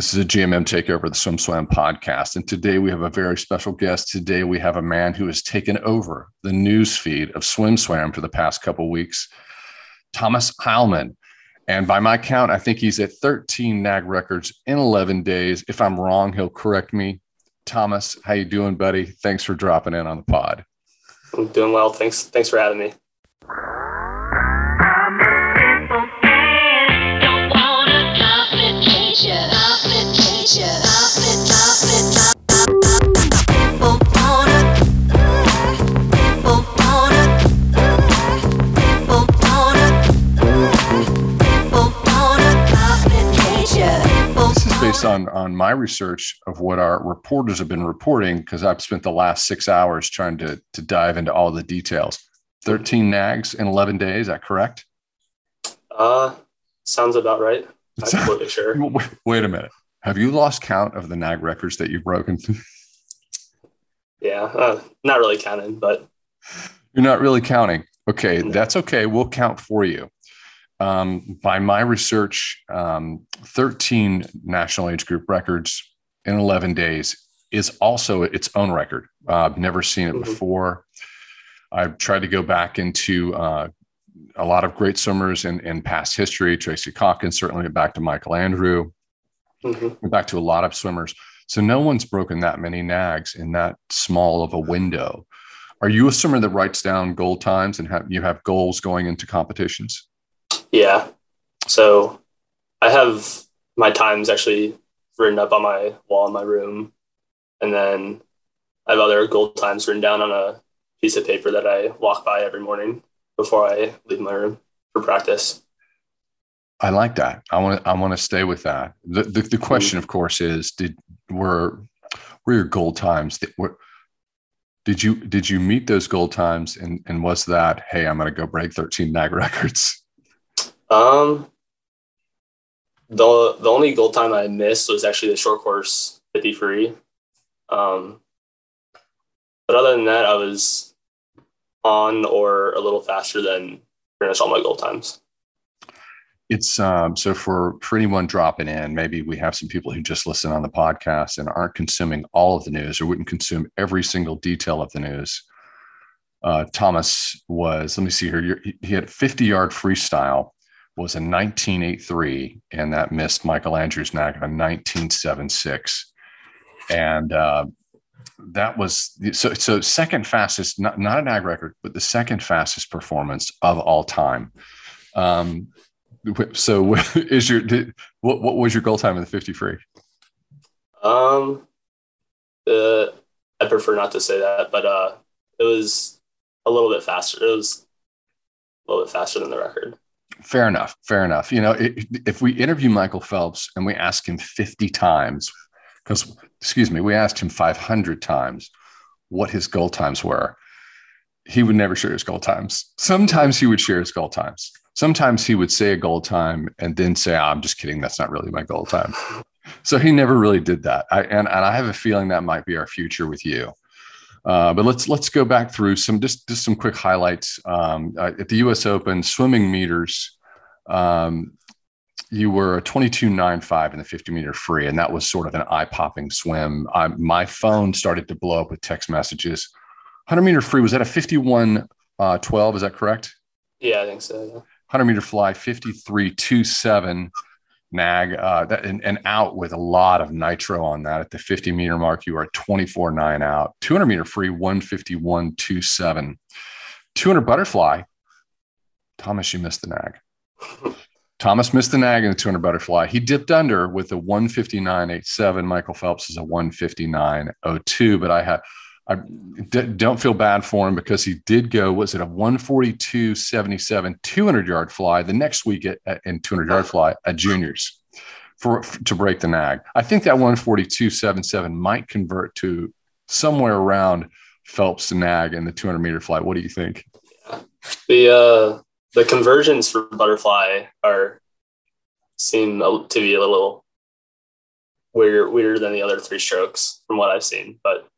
This is a GMM takeover the SwimSwam podcast. And today we have a very special guest. Today we have a man who has taken over the news feed of SwimSwam for the past couple weeks, Thomas Heilman. And by my count, I think he's at 13 NAG records in 11 days. If I'm wrong, he'll correct me. Thomas, how you doing, buddy? Thanks for dropping in on the pod. I'm doing well. Thanks. Thanks for having me. Based on on my research of what our reporters have been reporting because I've spent the last six hours trying to to dive into all the details. Thirteen nags in eleven days. Is that correct? Uh, sounds about right. I'm completely sure. Wait, a minute. Have you lost count of the nag records that you've broken? yeah, uh, not really counting, but you're not really counting. Okay, no. that's okay. We'll count for you um, by my research, um, 13 national age group records in 11 days is also its own record. Uh, I've never seen it mm-hmm. before. I've tried to go back into uh, a lot of great swimmers in, in past history. Tracy Caulkins certainly back to Michael Andrew, mm-hmm. back to a lot of swimmers. So no one's broken that many nags in that small of a window. Are you a swimmer that writes down goal times and have you have goals going into competitions? Yeah. So I have my times actually written up on my wall in my room. And then I have other goal times written down on a piece of paper that I walk by every morning before I leave my room for practice. I like that. I want to. I want to stay with that. The, the, the question, mm-hmm. of course, is: Did were were your goal times? That were, did you did you meet those goal times? And and was that hey, I'm going to go break 13 NAG records? Um, the the only goal time I missed was actually the short course 50 free. Um, but other than that, I was on or a little faster than pretty much all my goal times. It's um, so for for anyone dropping in, maybe we have some people who just listen on the podcast and aren't consuming all of the news or wouldn't consume every single detail of the news. Uh, Thomas was, let me see here, he had 50 yard freestyle was in 1983, and that missed Michael Andrew's Nag in 1976. And uh, that was so, so second fastest, not, not a NAG record, but the second fastest performance of all time. Um, so is your, did, what, what was your goal time in the 50 free? Um, uh, I prefer not to say that, but uh, it was a little bit faster. It was a little bit faster than the record fair enough. Fair enough. You know, if we interview Michael Phelps and we ask him 50 times, because, excuse me, we asked him 500 times what his goal times were, he would never share his goal times. Sometimes he would share his goal times. Sometimes he would say a goal time and then say, oh, I'm just kidding. That's not really my goal time. So he never really did that. I, and, and I have a feeling that might be our future with you. Uh, but let's let's go back through some just just some quick highlights um, uh, at the U.S. Open swimming meters. Um, you were a 22.95 in the 50 meter free, and that was sort of an eye popping swim. I, my phone started to blow up with text messages. 100 meter free was that a 51 uh, 12? Is that correct? Yeah, I think so. Yeah. 100 meter fly 53.27 nag uh, that, and, and, out with a lot of nitro on that at the 50 meter mark. You are 24 9 out. 200 meter free 151 27 200 butterfly. Thomas you missed the nag. Thomas missed the nag in the 200 butterfly. He dipped under with a 159.87 michael phelps is a 159.02 but i had I d- don't feel bad for him because he did go, was it a 142.77 200 yard fly the next week at, at, in 200 yard fly at juniors for, for to break the nag. I think that 142.77 might convert to somewhere around Phelps nag in the 200 meter fly. What do you think? The uh, the conversions for butterfly are seem to be a little weird, weirder than the other three strokes from what I've seen, but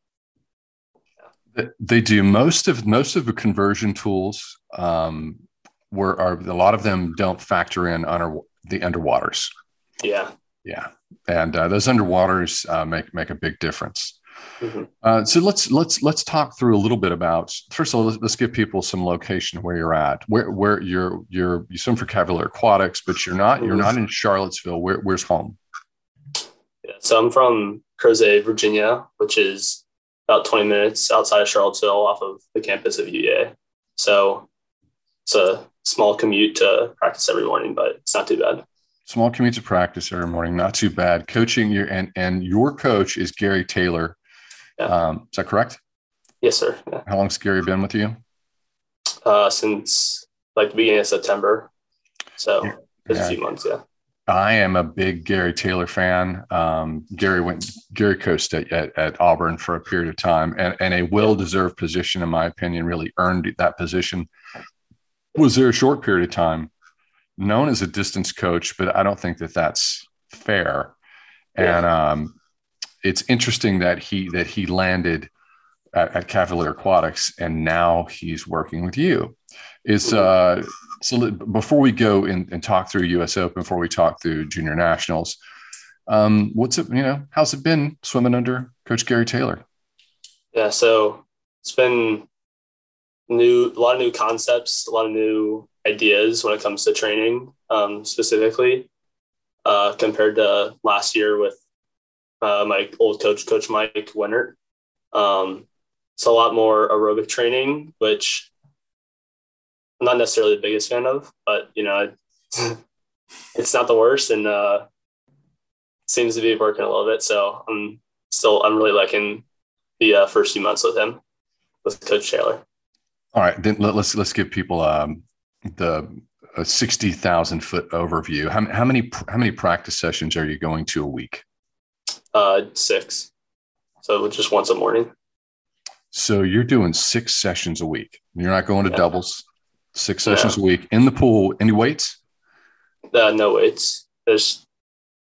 they do most of most of the conversion tools. Um, were are a lot of them don't factor in under the underwaters. Yeah, yeah, and uh, those underwaters uh, make make a big difference. Mhm. Uh, so let's let's let's talk through a little bit about first of all let's, let's give people some location where you're at where where you're you're you swim for Cavalier Aquatics but you're not you're Mhm. not in Charlottesville where, where's home Yeah, so I'm from Crozet, Virginia, which is about 20 minutes outside of Charlottesville off of the campus of UVA. So it's a small commute to practice every morning, but it's not too bad. small commute to practice every morning not too bad coaching your and and your coach is Gary Taylor Yeah. um, is that correct Yes, sir. Yeah. how long's Gary been with you Uh, since like the beginning of September. So Yeah. a few months, yeah. I am a big Gary Taylor fan. Um, Gary went Gary coached at, at, at Auburn for a period of time, and, and a well-deserved position, in my opinion, really earned that position. Was there a short period of time known as a distance coach, but I don't think that that's fair. And um, it's interesting that he that he landed at, at Cavalier Aquatics, and now he's working with you. Is uh, so before we go in, and talk through U.S. Open, before we talk through Junior Nationals, um, what's it? You know, how's it been swimming under Coach Gary Taylor? Yeah, so it's been new, a lot of new concepts, a lot of new ideas when it comes to training, um, specifically uh, compared to last year with uh, my old coach, Coach Mike Winnert. Um, it's a lot more aerobic training, which I'm not necessarily the biggest fan of, but you know, it's not the worst, and uh, seems to be working a little bit. So I'm still, I'm really liking the uh, first few months with him, with Coach Taylor. All right, then let, us let's give people um, the a sixty thousand foot overview. How, how many how many practice sessions are you going to a week? Uh, six, so just once a morning. So you're doing six sessions a week. You're not going to Yeah. doubles. Six sessions a week in the pool. Any weights? Uh, no weights. There's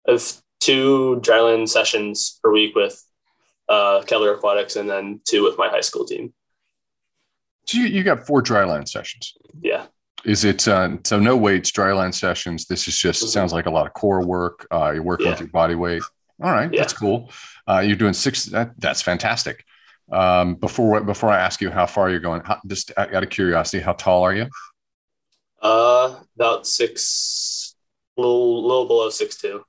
have two dryland sessions per week with uh, Keller Aquatics, and then two with my high school team. So you, you got four dryland sessions. Yeah, Is it uh, so no weights, dryland sessions? This is just Mhm. sounds like a lot of core work. Uh, you're working with your body weight. All right, Yeah. that's cool. Uh, you're doing six. That, that's fantastic. Um, before before I ask you how far you're going, how, just out of curiosity, how tall are you? uh, about six, little little below six two.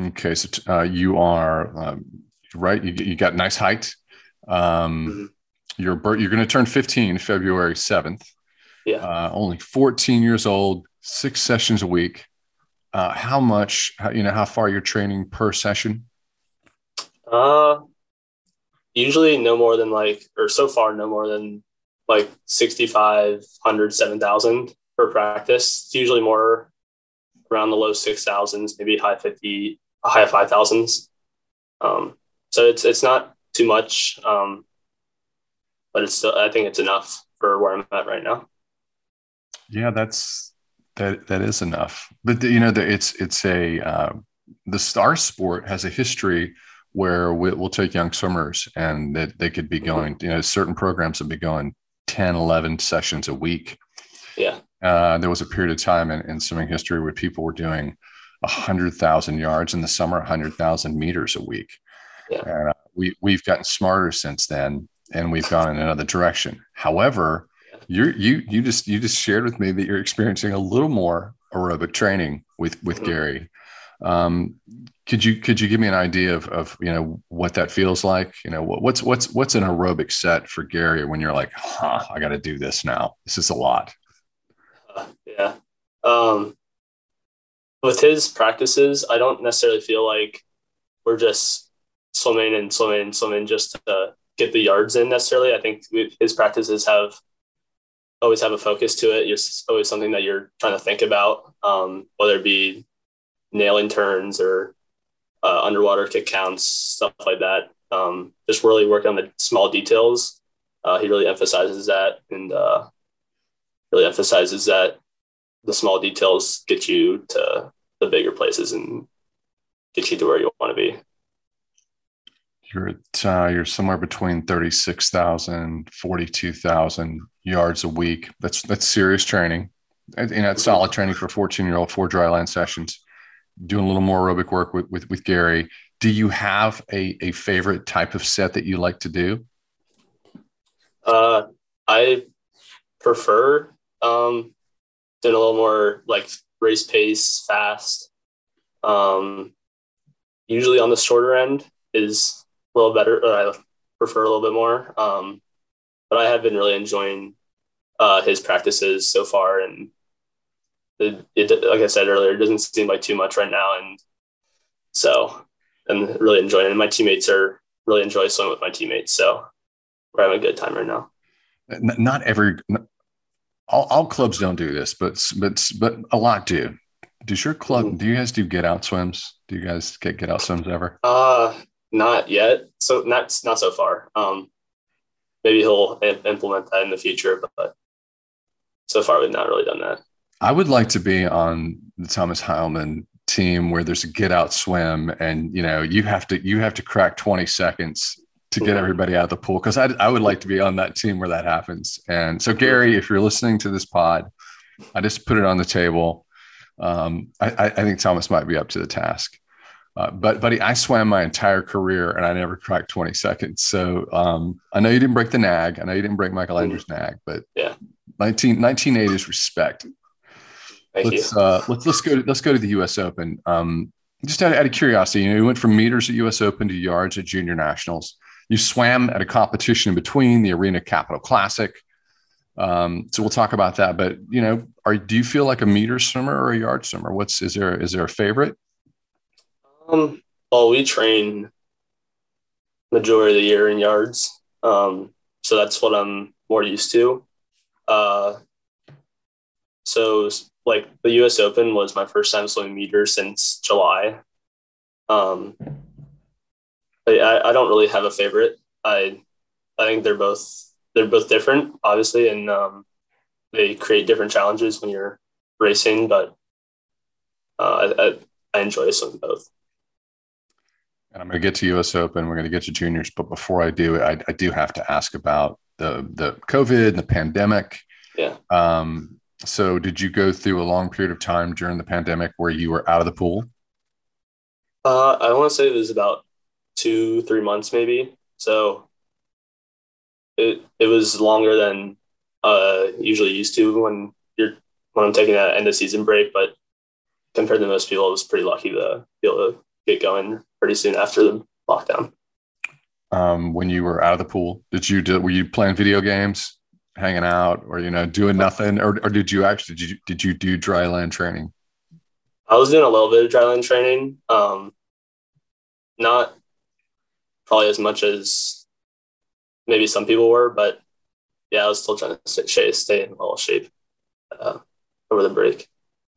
Okay, so t- uh, you are um, right. You, you got nice height. Um, Mhm. You're you're going to turn 15 February 7th. Yeah. Uh, only 14 years old, six sessions a week. Uh, how much? How, you know how far you're training per session? Uh, usually no more than like, or so far no more than like 6,500, 7,000 per practice. It's usually more around the low 6,000s, maybe high 50, high 5,000s. Um, so it's, it's not too much, um, but it's still, I think it's enough for where I'm at right now. Yeah, that's that that is enough. But the, you know, the, it's it's a uh, the star sport has a history where we, we'll take young swimmers and that they could be going. You know, certain programs would be going 10, 11 sessions a week. Yeah. Uh, there was a period of time in, in swimming history where people were doing a hundred thousand yards in the summer, a hundred thousand meters a week. Yeah. And uh, we we've gotten smarter since then, and we've gone in another direction. However, you you you just you just shared with me that you're experiencing a little more aerobic training with with Mhm. Gary. Um, could you could you give me an idea of of you know what that feels like? You know what, what's what's what's an aerobic set for Gary when you're like, huh, I got to do this now. This is a lot. Uh, yeah. Um, with his practices, I don't necessarily feel like we're just swimming and swimming and swimming just to get the yards in necessarily. I think his practices have always have a focus to it. It's always something that you're trying to think about, um, whether it be nailing turns or uh, underwater kick counts, stuff like that. Um, just really working on the small details. Uh, he really emphasizes that and uh, really emphasizes that the small details get you to the bigger places and get you to where you want to be. You're at uh, you're somewhere between 36,000, 42,000 yards a week. That's that's serious training. And, that's solid training for 14 year old, four dry land sessions. Doing a little more aerobic work with, with, with Gary. Do you have a, a favorite type of set that you like to do? Uh, I prefer um, doing a little more like race pace, fast. Um, usually on the shorter end is a little better. I prefer a little bit more. Um, but I have been really enjoying uh, his practices so far, and it, it, like I said earlier, it doesn't seem like too much right now, and so I'm really enjoying it. And my teammates are really enjoy swimming with my teammates, so we're having a good time right now. Not every all, all clubs don't do this, but but but a lot do. Does your club? Mm-hmm. Do you guys do get out swims? Do you guys get get out swims ever? Uh not yet. So not not so far. Um, maybe he'll implement that in the future, but so far we've not really done that. I would like to be on the Thomas Heilman team where there's a get out swim and you know you have to you have to crack 20 seconds to get everybody out of the pool because I, I would like to be on that team where that happens. And so gary if you're listening to this pod i just put it on the table. Um, I, I think thomas might be up to the task. Uh, but buddy i swam my entire career and i never cracked 20 seconds. So um, i know you didn't break the nag. I know you didn't break michael andrew's nag but yeah. 19, 1980s respect Thank let's uh, let's let's go to, let's go to the U.S. Open. Um, just out of, out of, curiosity, you know, you went from meters at U.S. Open to yards at Junior Nationals. You swam at a competition in between the Arena Capital Classic. Um, so we'll talk about that. But you know, are do you feel like a meter swimmer or a yard swimmer? What's is there is there a favorite? Um, well, we train majority of the year in yards, um, so that's what I'm more used to. Uh, so like the U.S. Open was my first time swimming meters since July. Um, I, I don't really have a favorite. I I think they're both they're both different, obviously, and um, they create different challenges when you're racing. But uh, I, I enjoy swimming both. And I'm going to get to U.S. Open. We're going to get to juniors, but before I do, I, I do have to ask about the the COVID and the pandemic. Yeah. Um, so, did you go through a long period of time during the pandemic where you were out of the pool? Uh, I want to say it was about two, three months, maybe. So, it it was longer than uh, usually used to when you're when I'm taking that end of season break. But compared to most people, I was pretty lucky to be able to get going pretty soon after the lockdown. Um, when you were out of the pool, did you do? Were you playing video games? Hanging out or you know doing nothing? Or, or did you actually did you, did you do dry land training? I was doing a little bit of dry land training um not probably as much as maybe some people were but yeah i was still trying to stay, stay in a little shape uh, over the break.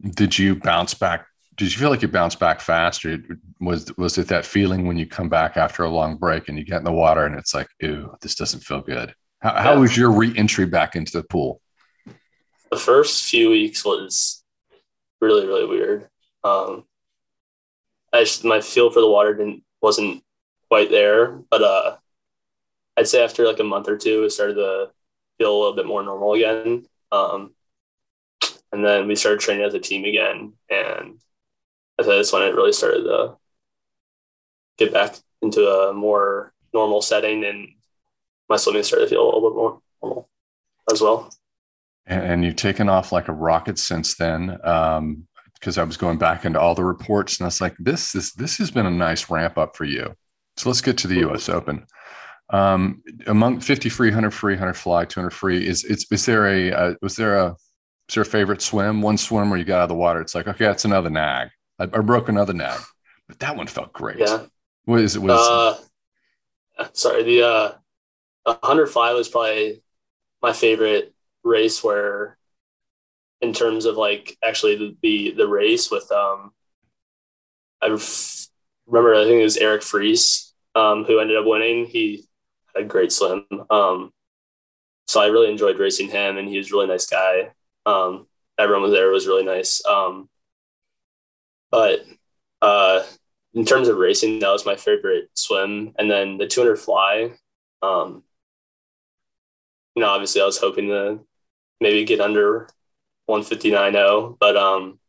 Did you bounce back did you feel like you bounced back fast? Or was was it that feeling when you come back after a long break and you get in the water and it's like ew this doesn't feel good how, how was your re-entry back into the pool? The first few weeks was really, really weird. Um, I just, my feel for the water didn't wasn't quite there, but uh, I'd say after like a month or two, it started to feel a little bit more normal again. Um, and then we started training as a team again, and I think that's when it really started to get back into a more normal setting and my swimming started to feel a little bit more normal as well. And you've taken off like a rocket since then. Um, because I was going back into all the reports and I was like, this is this has been a nice ramp up for you. So let's get to the US Open. Um, among 50 free, 100 free, 100 fly, 200 free, is is, is there a uh, was there a is there a favorite swim? One swim where you got out of the water, it's like okay, that's another nag. I, I broke another nag, but that one felt great. Yeah. What is it? Was uh, sorry, the uh, 105 was probably my favorite race where in terms of like actually the the, the race with um I remember I think it was Eric Fries um, who ended up winning. He had a great swim. Um, so I really enjoyed racing him and he was a really nice guy. Um, everyone was there was really nice. Um, but uh, in terms of racing, that was my favorite swim. And then the 200 fly, um, you know, obviously I was hoping to maybe get under 159.0, but um,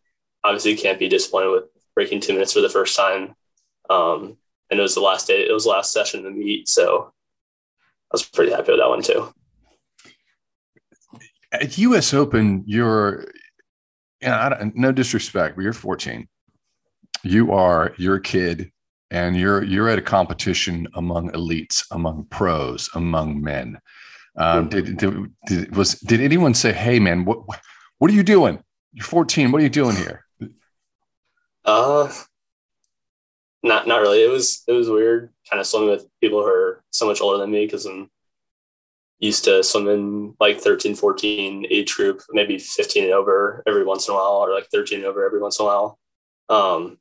obviously can't be disappointed with breaking two minutes for the first time. Um, and it was the last day, it was the last session of the meet. So I was pretty happy with that one too. At US Open, you're, you know, no disrespect, but you're 14. You are, you're a kid and you're, you're at a competition among elites, among pros, among men. Um, did, did, did, was, did anyone say, Hey man, what, what are you doing? You're 14. What are you doing here? Uh, not not really. It was it was weird, kind of swimming with people who are so much older than me because I'm used to swimming like 13, 14 age group, maybe 15 and over every once in a while, or like 13 and over every once in a while, um,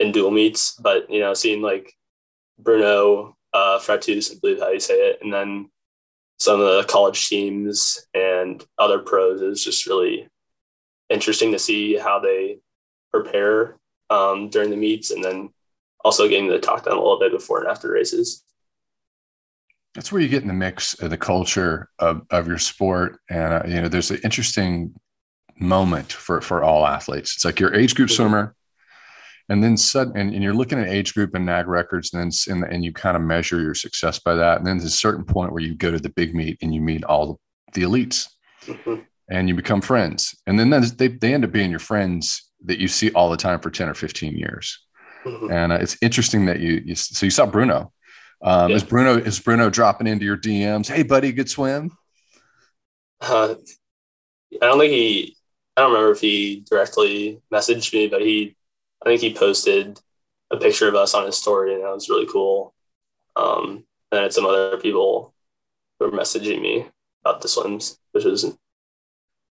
in dual meets. But you know, seeing like Bruno uh, Fratus, I believe how you say it, and then some of the college teams and other pros is just really interesting to see how they prepare um, during the meets and then also getting to talk to them a little bit before and after races. That's where you get in the mix of the culture of, of your sport. And, uh, you know, there's an interesting moment for, for all athletes. It's like your age group mm-hmm. swimmer, and then sudden, and, and, you're looking at age group and NAG records, and then and, and you kind of measure your success by that. And then there's a certain point where you go to the big meet and you meet all the, the elites, mm-hmm. and you become friends. And then they they end up being your friends that you see all the time for ten or fifteen years. Mm-hmm. And uh, it's interesting that you, you, so you saw Bruno. Um, yeah. Is Bruno is Bruno dropping into your DMs? Hey, buddy, good swim. Uh, I don't think he. I don't remember if he directly messaged me, but he. I think he posted a picture of us on his story, and that was really cool. Um, and had some other people who were messaging me about the swims, which was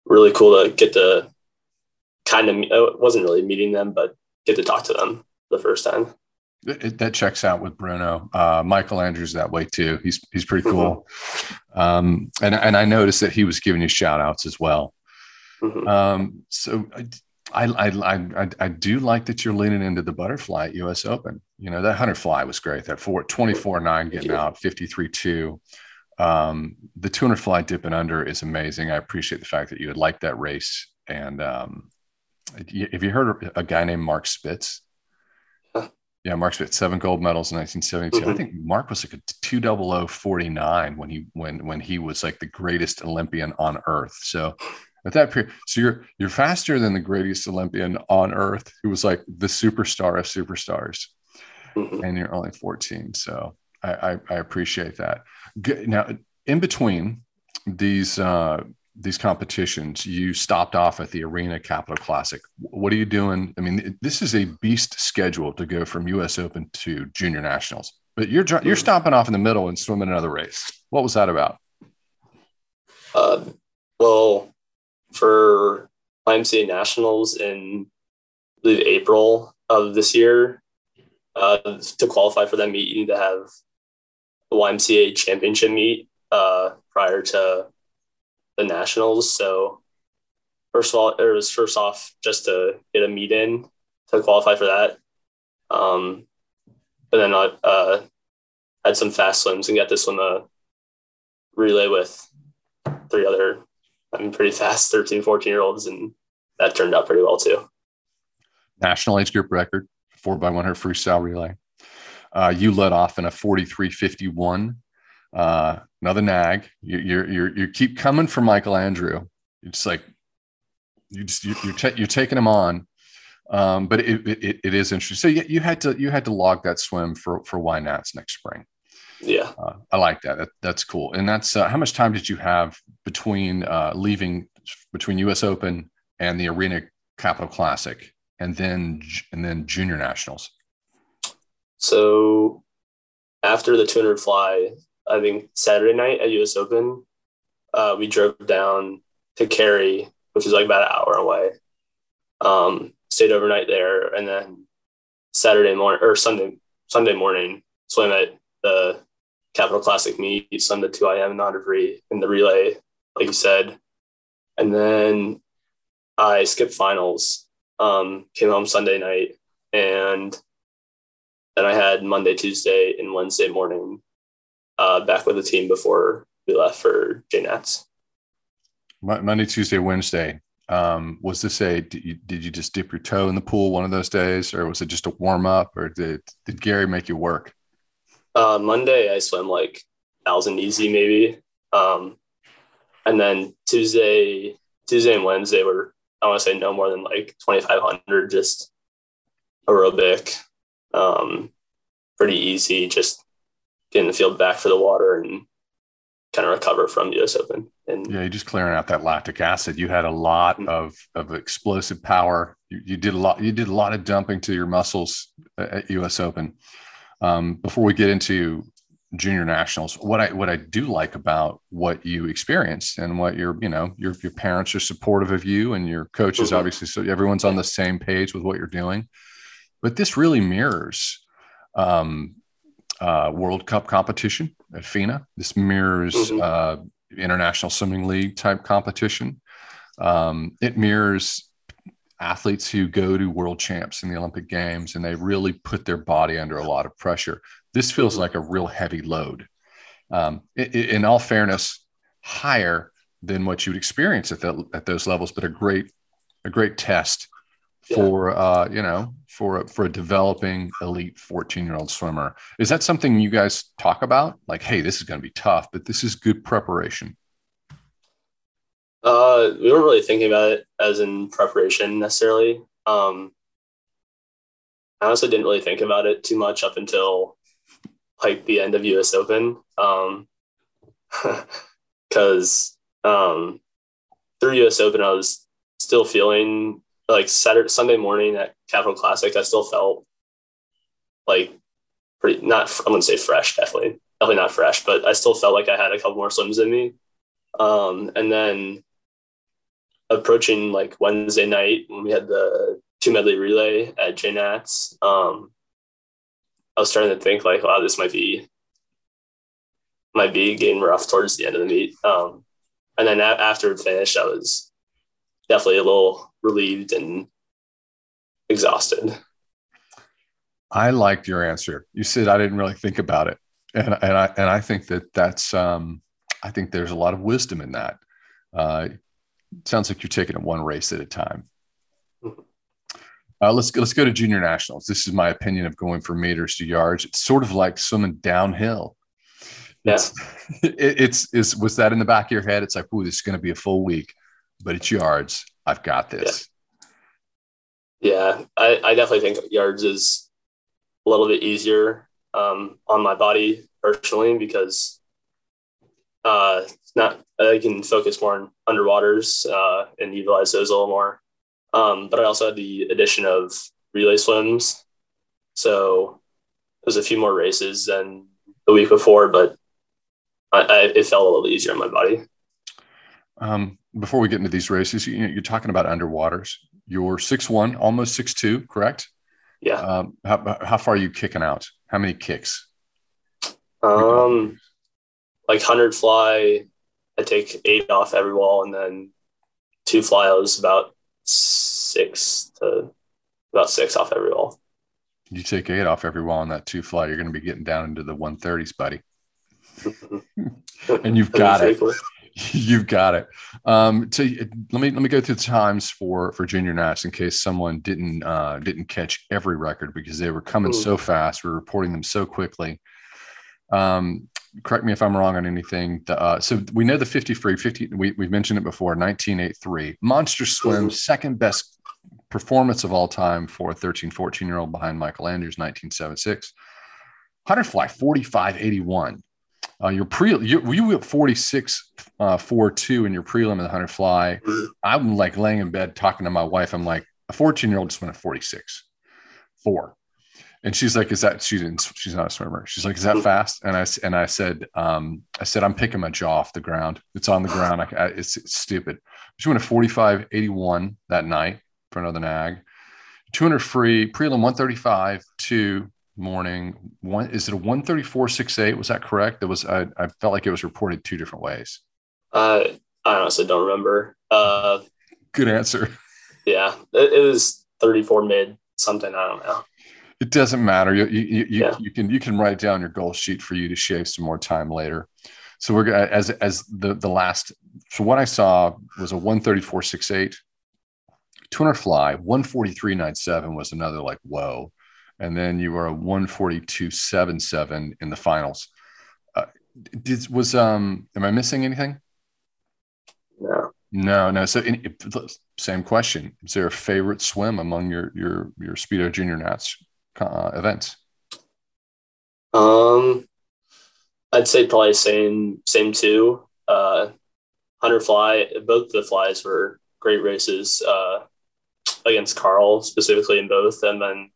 really cool to get to kind of. It wasn't really meeting them, but get to talk to them the first time. It, that checks out with Bruno. Uh, Michael Andrew's that way too. He's he's pretty mm-hmm. cool. Mm-hmm. Um, and and I noticed that he was giving you shout outs as well. Mm-hmm. Um, so I, I I I do like that you're leaning into the butterfly at US Open. You know that hundred fly was great. That four 24 nine getting out 53 two. Um, the 200 fly dipping under is amazing. I appreciate the fact that you would like that race. And um, have you heard a guy named Mark Spitz? Yeah, Mark Spitz, seven gold medals in 1972. Mm-hmm. I think Mark was like a 20049 when he when when he was like the greatest Olympian on earth. So at that period, so you're you're faster than the greatest Olympian on earth, who was like the superstar of superstars, mm-hmm. and you're only 14. So I, I, I appreciate that. Now, in between these uh, these competitions, you stopped off at the Arena Capital Classic. What are you doing? I mean, this is a beast schedule to go from U.S. Open to Junior Nationals, but you're you're hmm. stopping off in the middle and swimming another race. What was that about? Uh, well, for YMCA Nationals in I believe April of this year, uh, to qualify for that meet, you need to have the YMCA Championship meet uh, prior to the nationals. So first of all, it was first off just to get a meet in to qualify for that. Um, but then I uh, had some fast swims and got to swim a relay with three other, I mean, pretty fast 13, 14 year olds. And that turned out pretty well too. National age group record, four by one hundred freestyle relay. Uh, you led off in a 43.51 uh, another nag. You, you're, you're, you keep coming for Michael Andrew. It's like you just you, you're ta- you're taking him on. Um, but it, it, it is interesting. So you, you had to you had to log that swim for for YNats next spring. Yeah, uh, I like that. that. That's cool. And that's uh, how much time did you have between uh, leaving between U.S. Open and the Arena Capital Classic, and then and then Junior Nationals? So after the 200 fly, I think Saturday night at US Open, uh, we drove down to Cary, which is like about an hour away. Um, stayed overnight there, and then Saturday morning or Sunday Sunday morning swim at the Capital Classic meet, swim the two IM non free in the relay, like you said, and then I skipped finals. Um, came home Sunday night, and then I had Monday, Tuesday, and Wednesday morning uh, back with the team before we left for JNats. Monday, Tuesday, Wednesday. Um, was this a did you, did you just dip your toe in the pool one of those days, or was it just a warm up, or did did Gary make you work? Uh, Monday I swam like thousand easy maybe, um, and then Tuesday Tuesday and Wednesday were I want to say no more than like twenty five hundred just aerobic, um, pretty easy, just getting the field back for the water and kind of recover from US Open. And yeah, you're just clearing out that lactic acid. You had a lot mm-hmm. of of explosive power. You, you, did a lot. You did a lot of dumping to your muscles at US Open. Um, before we get into junior nationals, what I what I do like about what you experienced and what your you know your your parents are supportive of you and your coaches mm-hmm. obviously so everyone's on the same page with what you're doing. But this really mirrors um, uh, World Cup competition at FINA. This mirrors mm-hmm. uh, International Swimming League type competition. Um, it mirrors athletes who go to world champs in the Olympic Games and they really put their body under a lot of pressure. This feels like a real heavy load. Um, it, it, in all fairness, higher than what you'd experience at, at those levels, but a great a great test for yeah. uh, you know for for a developing elite 14 year old swimmer is that something you guys talk about like hey this is going to be tough but this is good preparation uh we weren't really thinking about it as in preparation necessarily um i honestly didn't really think about it too much up until like the end of us open um because um through us open i was still feeling like Saturday, Sunday morning at Capital Classic, I still felt like pretty not. I wouldn't say fresh, definitely, definitely not fresh, but I still felt like I had a couple more swims in me. Um, and then approaching like Wednesday night when we had the two medley relay at JNats, um, I was starting to think like, wow, this might be might be getting rough towards the end of the meet. Um, and then a- after it finished, I was definitely a little relieved and exhausted. I liked your answer. You said I didn't really think about it, and and I and I think that that's um, I think there's a lot of wisdom in that. Uh, sounds like you're taking it one race at a time. Mm-hmm. Uh, let's go, let's go to junior nationals. This is my opinion of going from meters to yards. It's sort of like swimming downhill. Yeah. It's, it, it's is was that in the back of your head? It's like, ooh, this is going to be a full week, but it's yards. I've got this. Yeah, yeah I, I definitely think yards is a little bit easier um, on my body personally because uh, it's not I can focus more on underwaters uh, and utilize those a little more. Um, but I also had the addition of relay swims, so there's a few more races than the week before, but I, I, it felt a little easier on my body. Um, before we get into these races, you, are talking about underwaters. You're six one, almost six two, correct? Yeah. Um, how, how far are you kicking out? How many kicks? Um, like hundred fly, I take eight off every wall, and then two flyos about six to about six off every wall. You take eight off every wall on that two fly, you're going to be getting down into the 130s, buddy. and you've got it. You've got it. Um, to, let me let me go through the times for for junior nats in case someone didn't uh, didn't catch every record because they were coming Ooh. so fast. We are reporting them so quickly. Um, correct me if I'm wrong on anything. The, uh, so we know the 50 free 50. We we've mentioned it before. 1983 monster swim, Ooh. second best performance of all time for a 13 14 year old behind Michael Andrew's 1976. Hunter fly 4581 uh, your pre you, you at 46 uh 4 2 in your prelim of the hunter fly. I'm like laying in bed talking to my wife. I'm like, a 14 year old just went at 46 4. And she's like, is that she didn't she's not a swimmer. She's like, is that fast? And I and I said, um, I said, I'm picking my jaw off the ground. It's on the ground. I, I, it's, it's stupid. She went at 45 81 that night for another nag. 200 free, prelim 135 2 morning. One is it a one thirty four six eight? Was that correct? It was. I, I felt like it was reported two different ways. Uh, I honestly don't remember. Uh, Good answer. Yeah, it, it was thirty four mid something. I don't know. It doesn't matter. You you, you, yeah. you can you can write down your goal sheet for you to shave some more time later. So we're gonna as as the the last. So what I saw was a one thirty four six eight 200 fly, 143.97 was another like, whoa. And then you were a 142.77 in the finals. Uh, did, was, um, am I missing anything? No. No, no. So, in, same question: Is there a favorite swim among your your your Speedo Junior Nats uh, events? Um, I'd say probably same same two. Uh, Hunter Fly, both the flies were great races uh, against Carl specifically in both, and then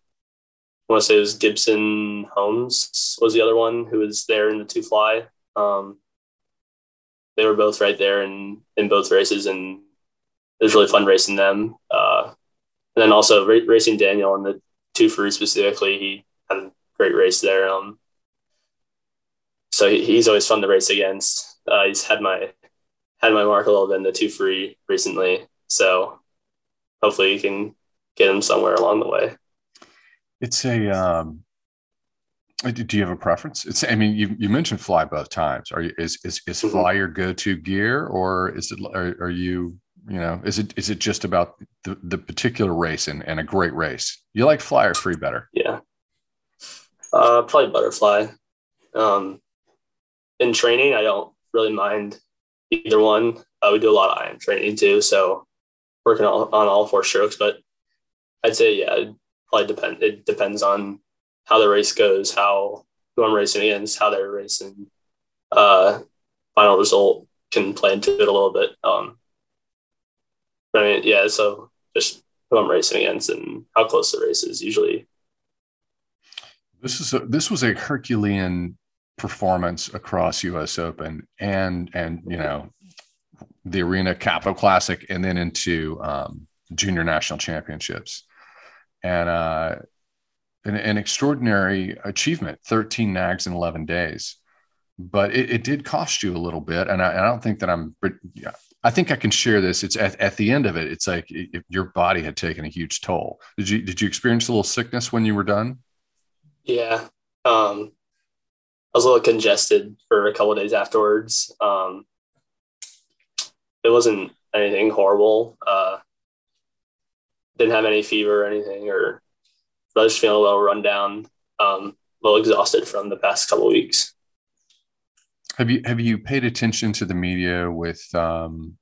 I want to say it was Gibson Holmes was the other one who was there in the two fly. Um, they were both right there in in both races, and it was really fun racing them. Uh, and then also ra- racing Daniel in the two free specifically, he had a great race there. Um, so he, he's always fun to race against. Uh, he's had my had my mark a little bit in the two free recently, so hopefully you can get him somewhere along the way. It's a. Um, do you have a preference? It's. I mean, you, you mentioned fly both times. Are you is is, is mm-hmm. fly your go to gear, or is it? Are, are you you know is it is it just about the, the particular race and, and a great race? You like fly or free better? Yeah. Uh probably butterfly. Um in training i don't really mind either one. Uh, we do a lot of IM training too so working on, on all four strokes but i'd say yeah it probably depend it depends on how the race goes how who i'm racing against how they're racing. Uh final result can play into it a little bit. Um I mean, yeah, so just who I'm racing against and how close the race is usually. This is a, this was a Herculean performance across U.S. Open and and you know the Arena Capital Classic and then into um, Junior National Championships, and uh, an, an, extraordinary achievement: thirteen nags in eleven days. But it, it did cost you a little bit, and I, I don't think that I'm. I think I can share this. It's at, at the end of it. It's like if your body had taken a huge toll. Did you did you experience a little sickness when you were done? Yeah, um, I was a little congested for a couple of days afterwards. Um, it wasn't anything horrible. Uh, didn't have any fever or anything, or I was just feeling a little run down, um, a little exhausted from the past couple weeks. Have you have you paid attention to the media with um,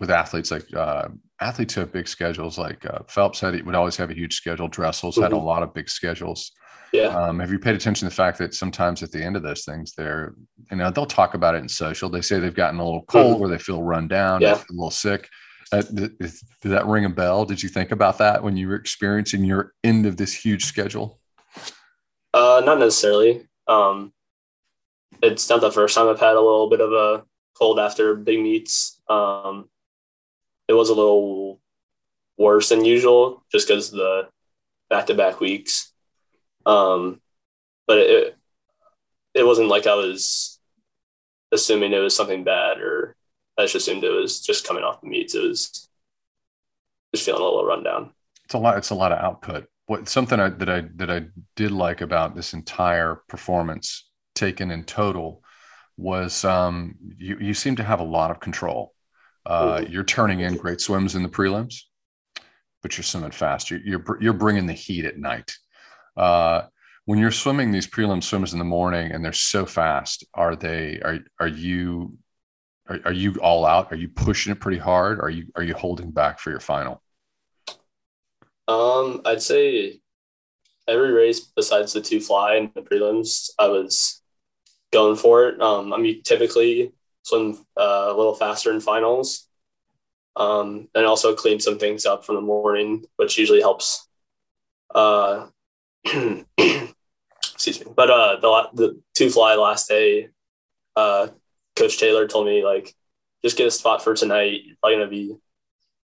with athletes like uh, athletes who have big schedules? Like uh, Phelps had he would always have a huge schedule. Dressel's mm-hmm. had a mm-hmm. lot of big schedules. Yeah. Um, have you paid attention to the fact that sometimes at the end of those things, they're you know they'll talk about it in social. They say they've gotten a little cold mm-hmm. or they feel run down, yeah. a little sick. Uh, did, did that ring a bell? Did you think about that when you were experiencing your end of this huge schedule? Uh, not necessarily. Um, it's not the first time I've had a little bit of a cold after big meets. Um, it was a little worse than usual just because the back to back weeks. Um, but it it wasn't like I was assuming it was something bad or I just assumed it was just coming off the meets. It was just feeling a little rundown. It's a lot. It's a lot of output. What something I, that I that I did like about this entire performance taken in total was um, you, you seem to have a lot of control. Uh, you're turning in great swims in the prelims, but you're swimming fast. You're, you're, you're bringing the heat at night. Uh, when you're swimming these prelim swims in the morning and they're so fast, are they, are, are you, are, are you all out? Are you pushing it pretty hard? Are you, are you holding back for your final? Um, I'd say every race besides the two fly and the prelims, I was going for it. Um, I mean, typically swim uh, a little faster in finals, um, and also clean some things up from the morning, which usually helps. Uh, excuse me, but uh, the the two fly last day, uh, Coach Taylor told me like, just get a spot for tonight. You're probably gonna be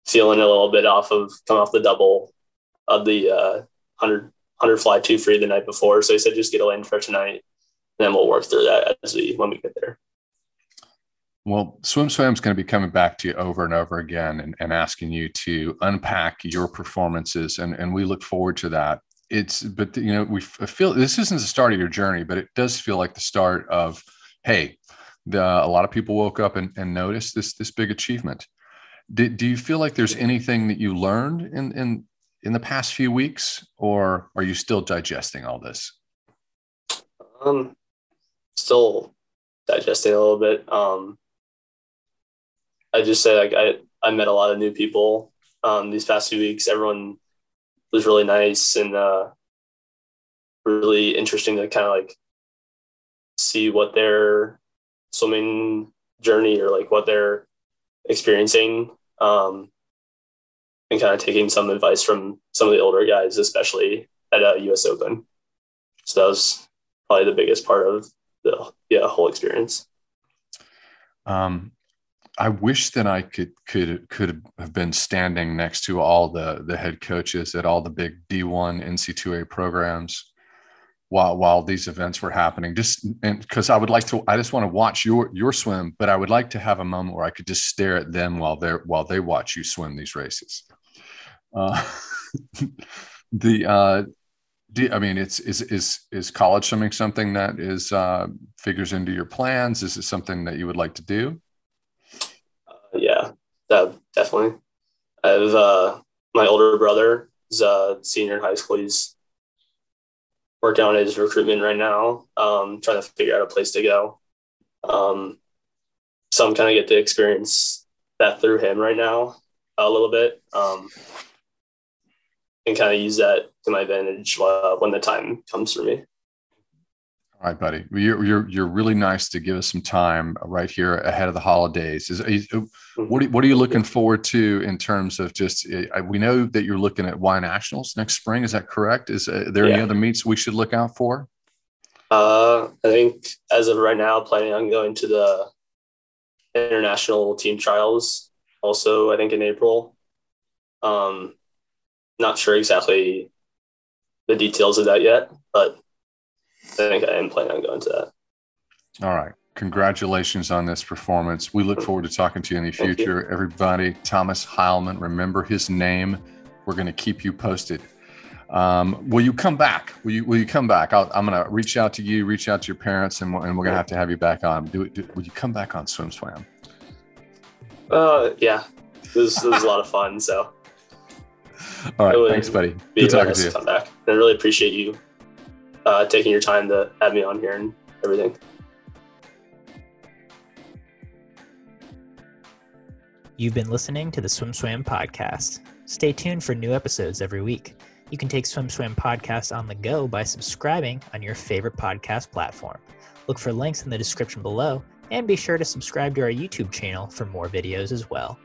feeling a little bit off of coming off the double of the uh, 100, 100 fly two free the night before. So he said just get a lane for tonight then we'll work through that as we when we get there. Well, Swim is going to be coming back to you over and over again and, and asking you to unpack your performances, and, and we look forward to that. It's, but you know, we feel this isn't the start of your journey, but it does feel like the start of, hey, the, a lot of people woke up and, and noticed this this big achievement. do, do you feel like there's anything that you learned in in in the past few weeks, or are you still digesting all this? Um, still digesting a little bit. Um, I just say like I I met a lot of new people um, these past few weeks. Everyone was really nice and uh, really interesting to kind of like see what their swimming journey or like what they're experiencing um, and kind of taking some advice from some of the older guys, especially at a US Open. So that was probably the biggest part of the yeah whole experience. Um, I wish that I could could could have been standing next to all the the head coaches at all the big D1 NC2A programs while while these events were happening just because i would like to i just want to watch your your swim but i would like to have a moment where i could just stare at them while they're while they watch you swim these races uh, the uh do, i mean it's is is is college swimming something that is uh figures into your plans? Is it something that you would like to do? Uh, yeah that definitely. I have uh my older brother is a senior in high school. He's working on his recruitment right now, um, trying to figure out a place to go. Um, so I'm kind of get to experience that through him right now a little bit. Um, and kind of use that to my advantage uh, when the time comes for me. All right, buddy. You're, you're, you're really nice to give us some time right here ahead of the holidays. Is, is mm-hmm. what, are, what are you looking forward to in terms of just, uh, we know that you're looking at Y Nationals next spring. Is that correct? Is uh, there yeah. any other meets we should look out for? Uh, I think as of right now, planning on going to the international team trials also, I think in April. Um, not sure exactly the details of that yet, but I think I am planning on going to that. All right. Congratulations on this performance. We look forward to talking to you in the future. Everybody, Thomas Heilman, remember his name. We're going to keep you posted. Um, will you come back? Will you Will you come back? i am going to reach out to you, reach out to your parents, and, and we're going to have to have you back on. Do, do, will you come back on SwimSwam? Uh, yeah, was, it was a lot of fun. So, all right, thanks, buddy. Good talking to you. Come back. I really appreciate you uh, taking your time to have me on here and everything. You've been listening to the SwimSwam podcast. Stay tuned for new episodes every week. You can take SwimSwam podcast on the go by subscribing on your favorite podcast platform. Look for links in the description below and be sure to subscribe to our YouTube channel for more videos as well.